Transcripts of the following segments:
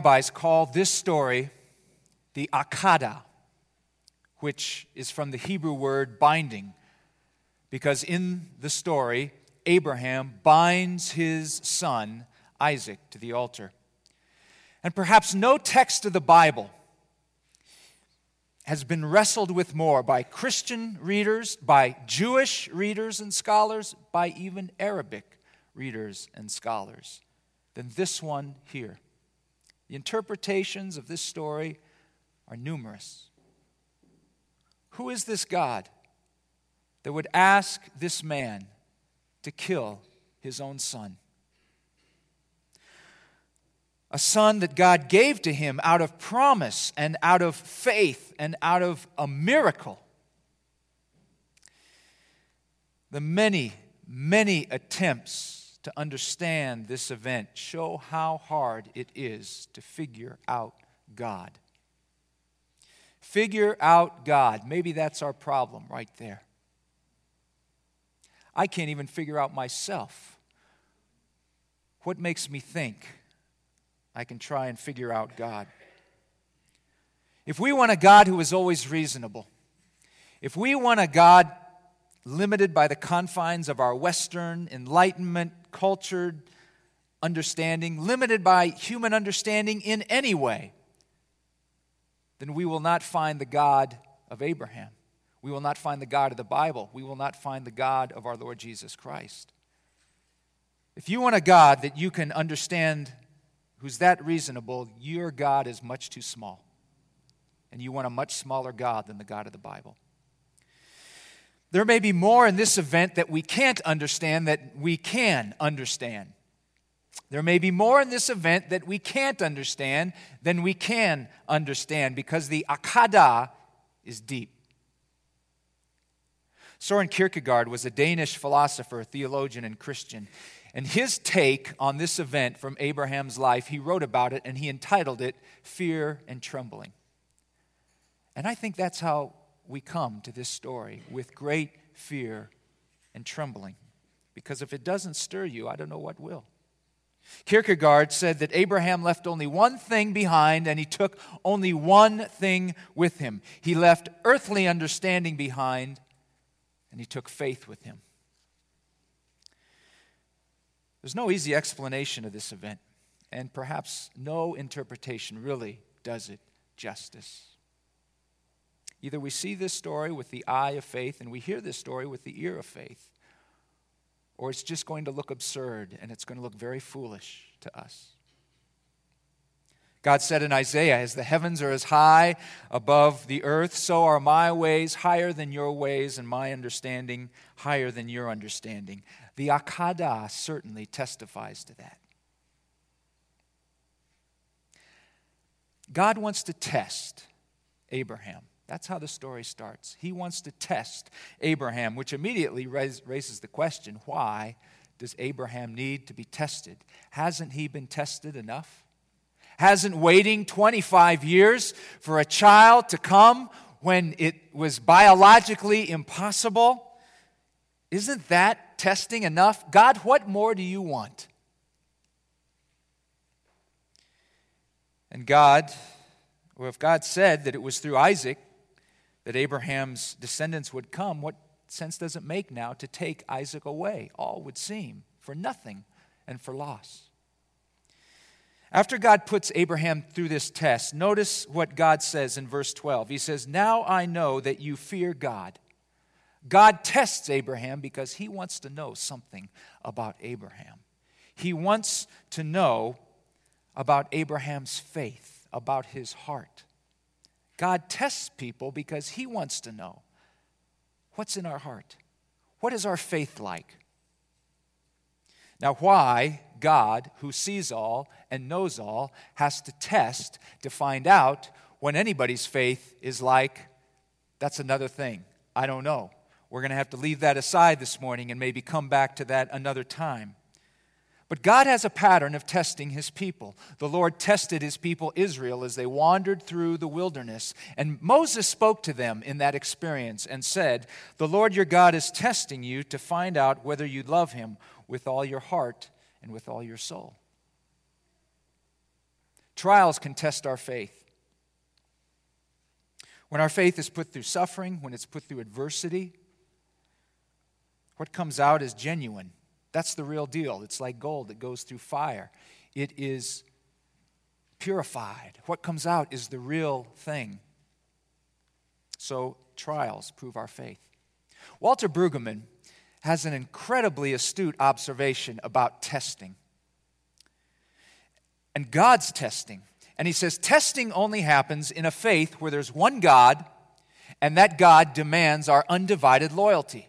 rabbis call this story the Akedah, which is from the Hebrew word binding, because in the story, Abraham binds his son Isaac to the altar. And perhaps no text of the Bible has been wrestled with more by Christian readers, by Jewish readers and scholars, by even Arabic readers and scholars than this one here. The interpretations of this story are numerous. Who is this God that would ask this man to kill his own son? A son that God gave to him out of promise and out of faith and out of a miracle. The many, many attempts to understand this event show how hard it is to figure out God. Figure out God. Maybe that's our problem right there. I can't even figure out myself. What makes me think I can try and figure out God? If we want a God who is always reasonable, if we want a God limited by the confines of our Western Enlightenment, cultured understanding, limited by human understanding in any way, then we will not find the God of Abraham. We will not find the God of the Bible. We will not find the God of our Lord Jesus Christ. If you want a God that you can understand who's that reasonable, your God is much too small. And you want a much smaller God than the God of the Bible. There may be more in this event that we can't understand that we can understand. There may be more in this event that we can't understand than we can understand because the akedah is deep. Soren Kierkegaard was a Danish philosopher, theologian, and Christian. And his take on this event from Abraham's life, he wrote about it and he entitled it Fear and Trembling. And I think that's how we come to this story with great fear and trembling. Because if it doesn't stir you, I don't know what will. Kierkegaard said that Abraham left only one thing behind and he took only one thing with him. He left earthly understanding behind and he took faith with him. There's no easy explanation of this event, and perhaps no interpretation really does it justice. Either we see this story with the eye of faith and we hear this story with the ear of faith, or it's just going to look absurd and it's going to look very foolish to us. God said in Isaiah, As the heavens are as high above the earth, so are my ways higher than your ways, and my understanding higher than your understanding. The Akedah certainly testifies to that. God wants to test Abraham. That's how the story starts. He wants to test Abraham, which immediately raises the question why does Abraham need to be tested? Hasn't he been tested enough? Hasn't waiting 25 years for a child to come when it was biologically impossible? Isn't that testing enough? God, what more do you want? And God, well, if God said that it was through Isaac that Abraham's descendants would come, what sense does it make now to take Isaac away? All would seem for nothing and for loss. After God puts Abraham through this test, notice what God says in verse 12. He says, Now I know that you fear God. God tests Abraham because he wants to know something about Abraham. He wants to know about Abraham's faith, about his heart. God tests people because He wants to know what's in our heart. What is our faith like? Now, why God, who sees all and knows all, has to test to find out when anybody's faith is like, that's another thing. I don't know. We're going to have to leave that aside this morning and maybe come back to that another time. But God has a pattern of testing his people. The Lord tested his people Israel as they wandered through the wilderness. And Moses spoke to them in that experience and said, The Lord your God is testing you to find out whether you love him with all your heart and with all your soul. Trials can test our faith. When our faith is put through suffering, when it's put through adversity, what comes out is genuine. That's the real deal. It's like gold that goes through fire, it is purified. What comes out is the real thing. So, trials prove our faith. Walter Brueggemann has an incredibly astute observation about testing and God's testing. And he says testing only happens in a faith where there's one God and that God demands our undivided loyalty.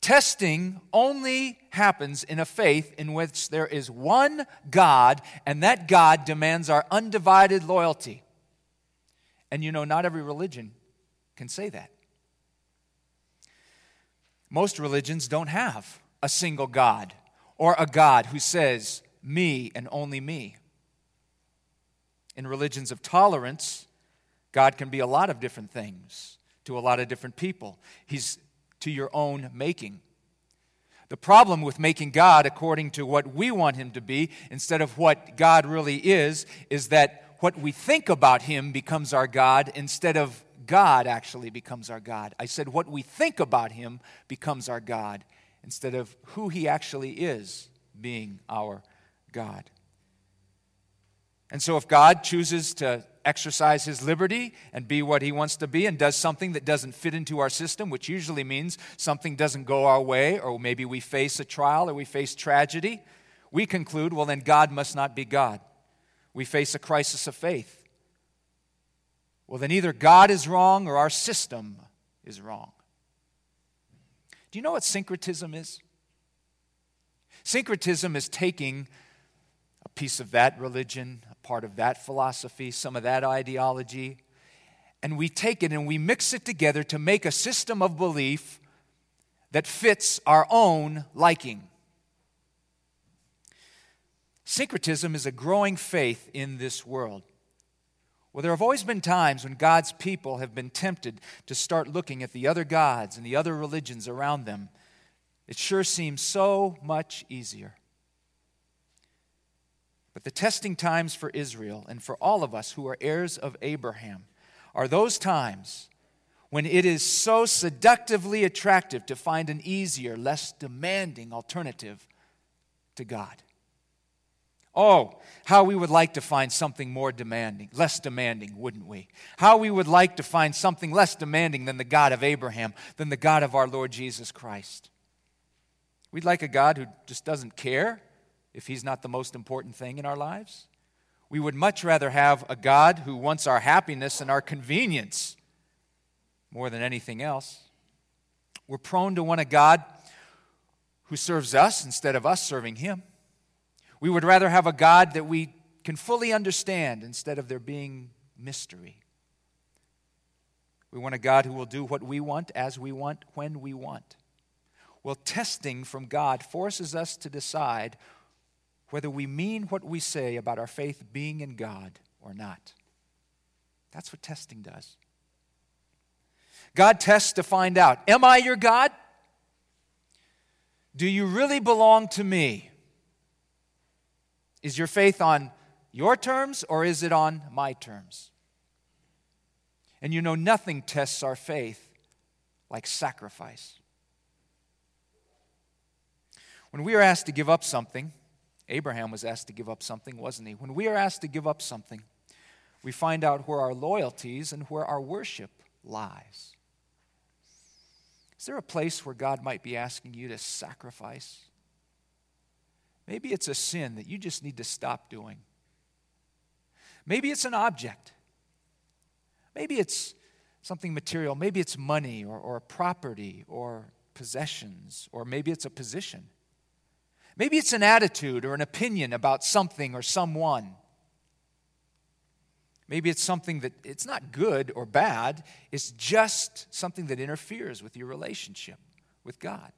Testing only happens in a faith in which there is one God and that God demands our undivided loyalty. And you know, not every religion can say that. Most religions don't have a single God or a God who says, me and only me. In religions of tolerance, God can be a lot of different things to a lot of different people. He's to your own making. The problem with making God according to what we want Him to be instead of what God really is, is that what we think about Him becomes our God instead of God actually becomes our God. I said what we think about Him becomes our God instead of who He actually is being our God. And so, if God chooses to exercise his liberty and be what he wants to be and does something that doesn't fit into our system, which usually means something doesn't go our way, or maybe we face a trial or we face tragedy, we conclude, well, then God must not be God. We face a crisis of faith. Well, then either God is wrong or our system is wrong. Do you know what syncretism is? Syncretism is taking a piece of that religion, part of that philosophy, some of that ideology, and we take it and we mix it together to make a system of belief that fits our own liking. Syncretism is a growing faith in this world. Well, there have always been times when God's people have been tempted to start looking at the other gods and the other religions around them. It sure seems so much easier. But the testing times for Israel and for all of us who are heirs of Abraham are those times when it is so seductively attractive to find an easier, less demanding alternative to God. Oh, how we would like to find something more demanding, less demanding, wouldn't we? How we would like to find something less demanding than the God of Abraham, than the God of our Lord Jesus Christ. We'd like a God who just doesn't care if He's not the most important thing in our lives. We would much rather have a God who wants our happiness and our convenience more than anything else. We're prone to want a God who serves us instead of us serving Him. We would rather have a God that we can fully understand instead of there being mystery. We want a God who will do what we want, as we want, when we want. Well, testing from God forces us to decide whether we mean what we say about our faith being in God or not. That's what testing does. God tests to find out Am I your God? Do you really belong to me? Is your faith on your terms or is it on my terms? And you know, nothing tests our faith like sacrifice. When we are asked to give up something, Abraham was asked to give up something, wasn't he? When we are asked to give up something, we find out where our loyalties and where our worship lies. Is there a place where God might be asking you to sacrifice? Maybe it's a sin that you just need to stop doing. Maybe it's an object. Maybe it's something material. Maybe it's money or, or property or possessions, or maybe it's a position. Maybe it's an attitude or an opinion about something or someone. Maybe it's something that it's not good or bad, it's just something that interferes with your relationship with God.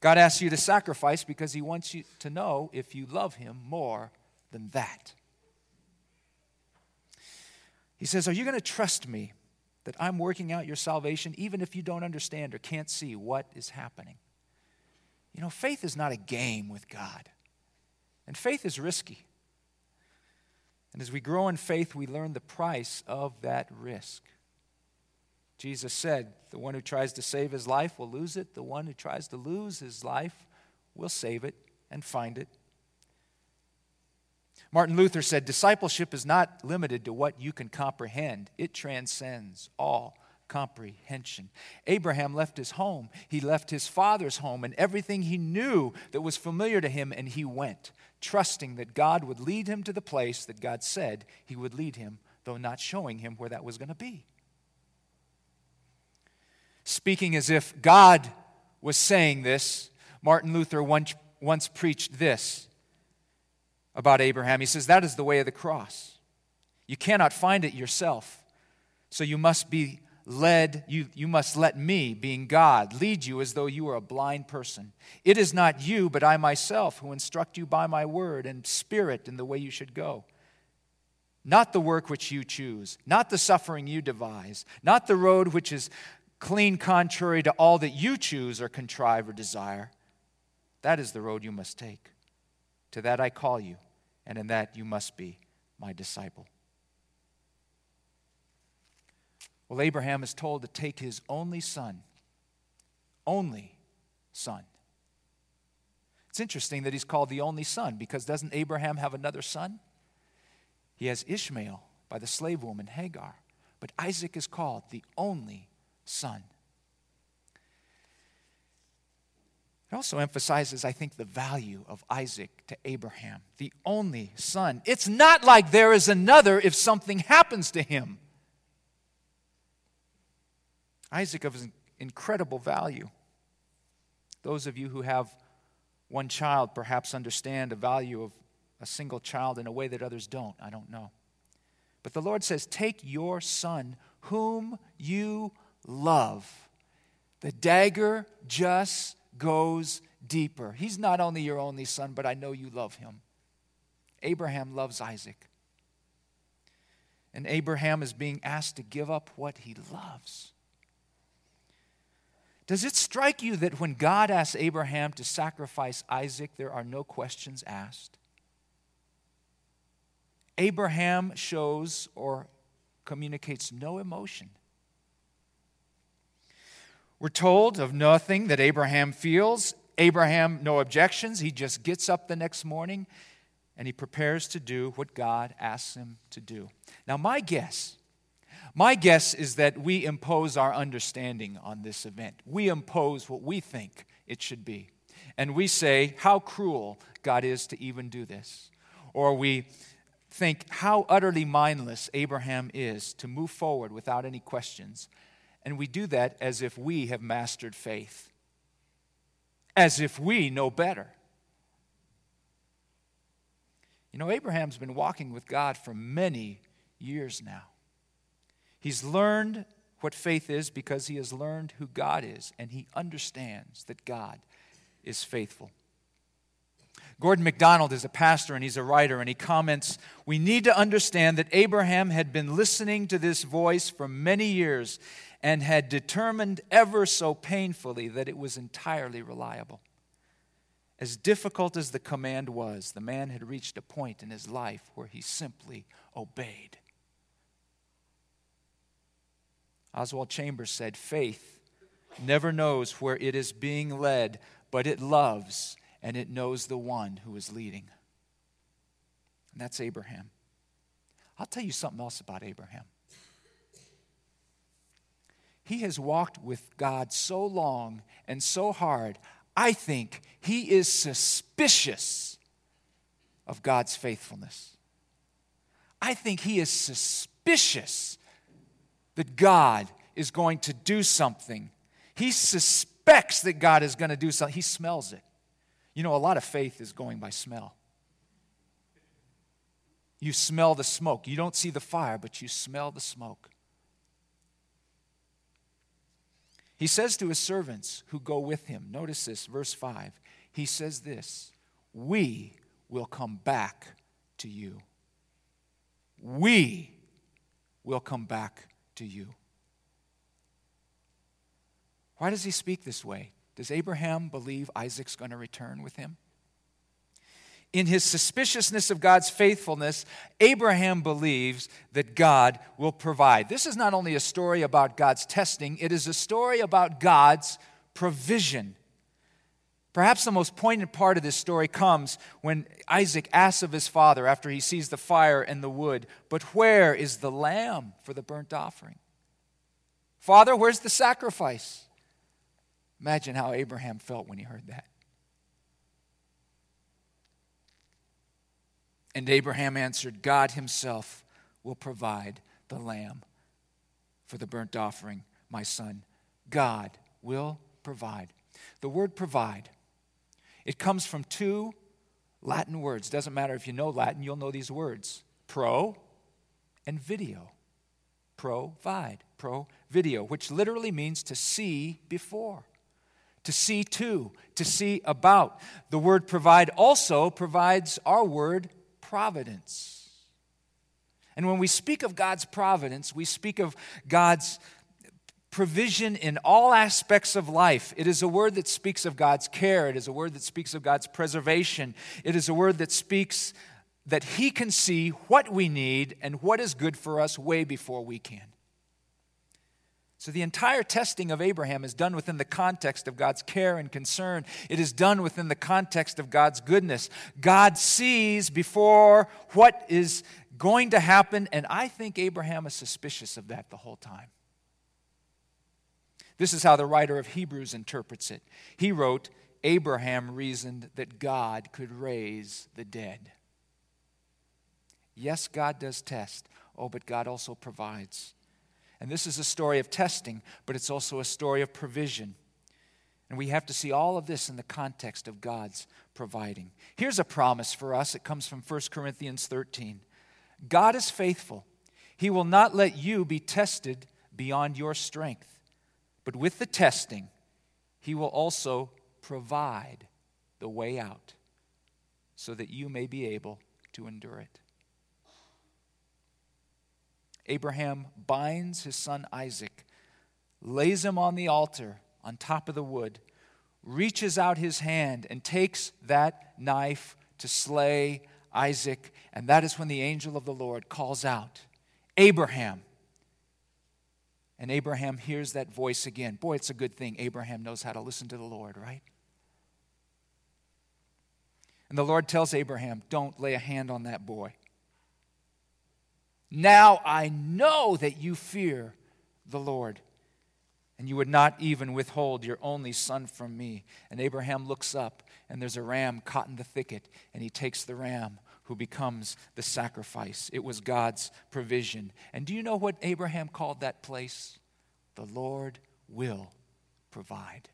God asks you to sacrifice because He wants you to know if you love Him more than that. He says, Are you going to trust me that I'm working out your salvation even if you don't understand or can't see what is happening? You know, faith is not a game with God. And faith is risky. And as we grow in faith, we learn the price of that risk. Jesus said, The one who tries to save his life will lose it. The one who tries to lose his life will save it and find it. Martin Luther said, Discipleship is not limited to what you can comprehend, it transcends all comprehension. Abraham left his home, he left his father's home and everything he knew that was familiar to him, and he went, trusting that God would lead him to the place that God said he would lead him, though not showing him where that was going to be. Speaking as if God was saying this, Martin Luther once, once preached this about Abraham. He says, That is the way of the cross. You cannot find it yourself. So you must be led, you, you must let me, being God, lead you as though you were a blind person. It is not you, but I myself who instruct you by my word and spirit in the way you should go. Not the work which you choose, not the suffering you devise, not the road which is clean contrary to all that you choose or contrive or desire. That is the road you must take. To that I call you, and in that you must be my disciple. Well, Abraham is told to take his only son, only son. It's interesting that he's called the only son because doesn't Abraham have another son? He has Ishmael by the slave woman Hagar, but Isaac is called the only son. It also emphasizes, I think, the value of Isaac to Abraham, the only son. It's not like there is another if something happens to him. Isaac of incredible value. Those of you who have one child perhaps understand the value of a single child in a way that others don't. I don't know. But the Lord says, Take your son, whom you love. The dagger just goes deeper. He's not only your only son, but I know you love him. Abraham loves Isaac. And Abraham is being asked to give up what he loves. Does it strike you that when God asks Abraham to sacrifice Isaac, there are no questions asked? Abraham shows or communicates no emotion. We're told of nothing that Abraham feels. Abraham, no objections. He just gets up the next morning and he prepares to do what God asks him to do. Now, my guess my guess is that we impose our understanding on this event. We impose what we think it should be. And we say how cruel God is to even do this. Or we think how utterly mindless Abraham is to move forward without any questions. And we do that as if we have mastered faith, as if we know better. You know, Abraham's been walking with God for many years now. He's learned what faith is because he has learned who God is, and he understands that God is faithful. Gordon MacDonald is a pastor and he's a writer, and he comments We need to understand that Abraham had been listening to this voice for many years and had determined ever so painfully that it was entirely reliable. As difficult as the command was, the man had reached a point in his life where he simply obeyed. Oswald Chambers said, Faith never knows where it is being led, but it loves and it knows the one who is leading. And that's Abraham. I'll tell you something else about Abraham. He has walked with God so long and so hard, I think he is suspicious of God's faithfulness. I think he is suspicious that God is going to do something. He suspects that God is going to do something. He smells it. You know, a lot of faith is going by smell. You smell the smoke. You don't see the fire, but you smell the smoke. He says to his servants who go with him, notice this, verse 5. He says this We will come back to you. We will come back to you. Why does he speak this way? Does Abraham believe Isaac's going to return with him? in his suspiciousness of God's faithfulness, Abraham believes that God will provide. This is not only a story about God's testing, it is a story about God's provision. Perhaps the most poignant part of this story comes when Isaac asks of his father after he sees the fire and the wood, But where is the lamb for the burnt offering? Father, where's the sacrifice? Imagine how Abraham felt when he heard that. And Abraham answered, God himself will provide the lamb for the burnt offering, my son. God will provide. The word provide, it comes from two Latin words. Doesn't matter if you know Latin, you'll know these words pro and video. Provide, pro video, which literally means to see before, to see to, to see about. The word provide also provides our word providence. And when we speak of God's providence, we speak of God's provision in all aspects of life. It is a word that speaks of God's care, it is a word that speaks of God's preservation, it is a word that speaks that He can see what we need and what is good for us way before we can. So, the entire testing of Abraham is done within the context of God's care and concern. It is done within the context of God's goodness. God sees before what is going to happen, and I think Abraham is suspicious of that the whole time. This is how the writer of Hebrews interprets it. He wrote, Abraham reasoned that God could raise the dead. Yes, God does test. Oh, but God also provides. And this is a story of testing, but it's also a story of provision. And we have to see all of this in the context of God's providing. Here's a promise for us. It comes from 1 Corinthians 13. God is faithful. He will not let you be tested beyond your strength. But with the testing, He will also provide the way out so that you may be able to endure it. Abraham binds his son Isaac, lays him on the altar on top of the wood, reaches out his hand and takes that knife to slay Isaac. And that is when the angel of the Lord calls out, Abraham. And Abraham hears that voice again. Boy, it's a good thing Abraham knows how to listen to the Lord, right? And the Lord tells Abraham, Don't lay a hand on that boy. Now I know that you fear the Lord, and you would not even withhold your only son from me. And Abraham looks up, and there's a ram caught in the thicket, and he takes the ram who becomes the sacrifice. It was God's provision. And do you know what Abraham called that place? The Lord will provide.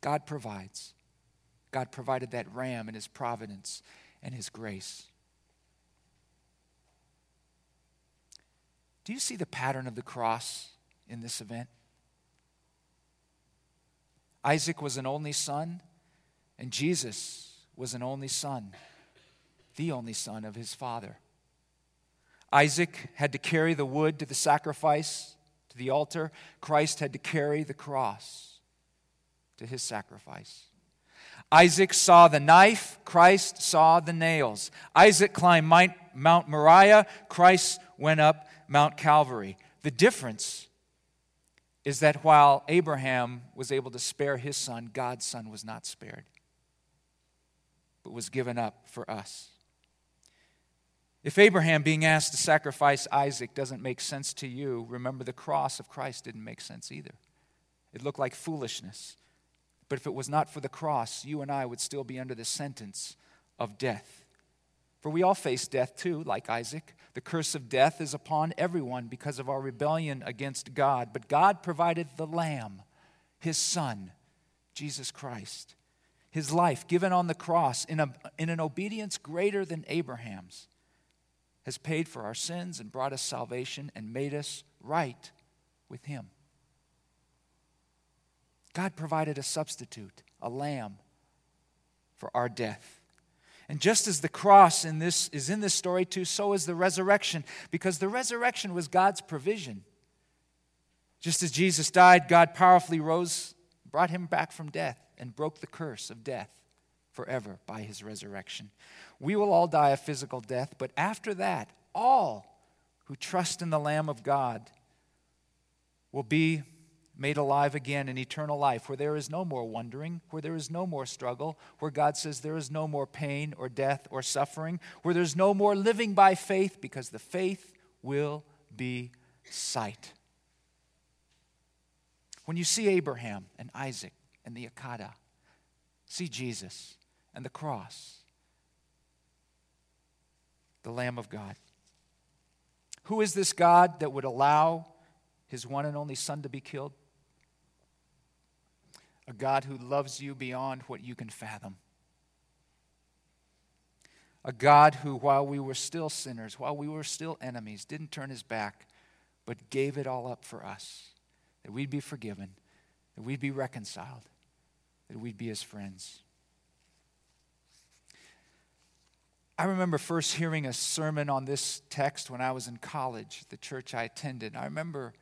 God provides. God provided that ram in his providence and his grace. Do you see the pattern of the cross in this event? Isaac was an only son, and Jesus was an only son, the only son of his father. Isaac had to carry the wood to the sacrifice, to the altar. Christ had to carry the cross to his sacrifice. Isaac saw the knife, Christ saw the nails. Isaac climbed Mount Moriah, Christ went up Mount Calvary. The difference is that while Abraham was able to spare his son, God's son was not spared, but was given up for us. If Abraham being asked to sacrifice Isaac doesn't make sense to you, remember the cross of Christ didn't make sense either. It looked like foolishness. But if it was not for the cross, you and I would still be under the sentence of death. For we all face death too, like Isaac. The curse of death is upon everyone because of our rebellion against God. But God provided the Lamb, His Son, Jesus Christ. His life given on the cross in, a, in an obedience greater than Abraham's has paid for our sins and brought us salvation and made us right with Him. God provided a substitute, a lamb, for our death. And just as the cross in this is in this story too, so is the resurrection, because the resurrection was God's provision. Just as Jesus died, God powerfully rose, brought him back from death, and broke the curse of death forever by his resurrection. We will all die a physical death, but after that, all who trust in the Lamb of God will be made alive again in eternal life, where there is no more wondering, where there is no more struggle, where God says there is no more pain or death or suffering, where there's no more living by faith, because the faith will be sight. When you see Abraham and Isaac and the Akedah, see Jesus and the cross, the Lamb of God. Who is this God that would allow his one and only Son to be killed? A God who loves you beyond what you can fathom. A God who, while we were still sinners, while we were still enemies, didn't turn his back, but gave it all up for us, that we'd be forgiven, that we'd be reconciled, that we'd be his friends. I remember first hearing a sermon on this text when I was in college, the church I attended. I remember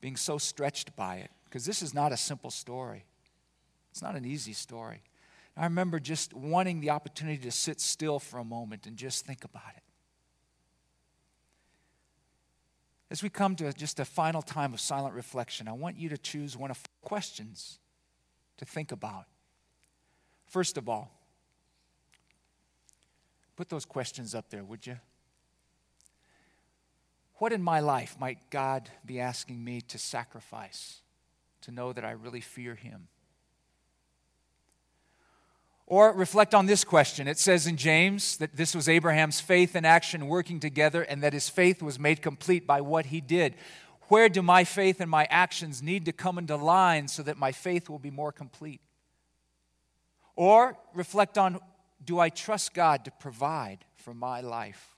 being so stretched by it because this is not a simple story. It's not an easy story. I remember just wanting the opportunity to sit still for a moment and just think about it. As we come to just a final time of silent reflection, I want you to choose one of questions to think about. First of all, put those questions up there, would you? What in my life might God be asking me to sacrifice? to know that I really fear him? Or reflect on this question. It says in James that this was Abraham's faith and action working together, and that his faith was made complete by what he did. Where do my faith and my actions need to come into line so that my faith will be more complete? Or reflect on do I trust God to provide for my life?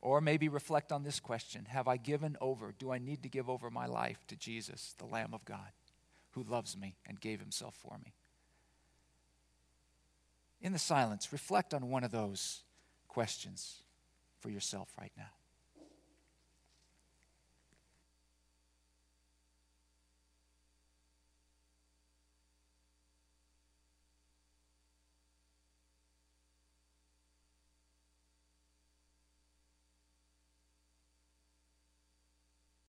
Or maybe reflect on this question Have I given over? Do I need to give over my life to Jesus, the Lamb of God, who loves me and gave himself for me? In the silence, reflect on one of those questions for yourself right now.